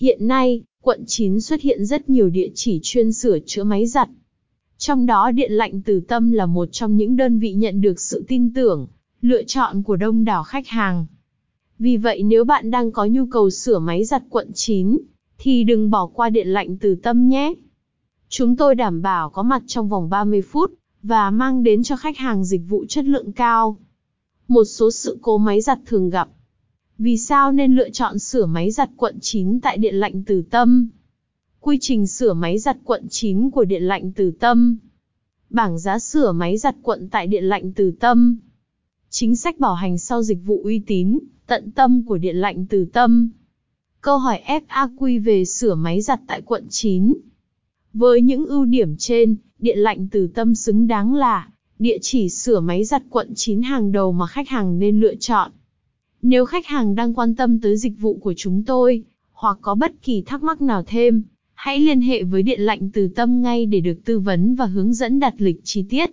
Hiện nay, quận 9 xuất hiện rất nhiều địa chỉ chuyên sửa chữa máy giặt. Trong đó Điện lạnh Từ Tâm là một trong những đơn vị nhận được sự tin tưởng, lựa chọn của đông đảo khách hàng. Vì vậy nếu bạn đang có nhu cầu sửa máy giặt quận 9, thì đừng bỏ qua Điện lạnh Từ Tâm nhé. Chúng tôi đảm bảo có mặt trong vòng 30 phút, và mang đến cho khách hàng dịch vụ chất lượng cao. Một số sự cố máy giặt thường gặp. Vì sao nên lựa chọn sửa máy giặt quận 9 tại Điện lạnh Từ Tâm? Quy trình sửa máy giặt quận 9 của Điện lạnh Từ Tâm. Bảng giá sửa máy giặt quận tại Điện lạnh Từ Tâm. Chính sách bảo hành sau dịch vụ uy tín, tận tâm của Điện lạnh Từ Tâm. Câu hỏi FAQ về sửa máy giặt tại quận 9. Với những ưu điểm trên, Điện lạnh Từ Tâm xứng đáng là địa chỉ sửa máy giặt quận 9 hàng đầu mà khách hàng nên lựa chọn. Nếu khách hàng đang quan tâm tới dịch vụ của chúng tôi, hoặc có bất kỳ thắc mắc nào thêm, hãy liên hệ với Điện lạnh Từ Tâm ngay để được tư vấn và hướng dẫn đặt lịch chi tiết.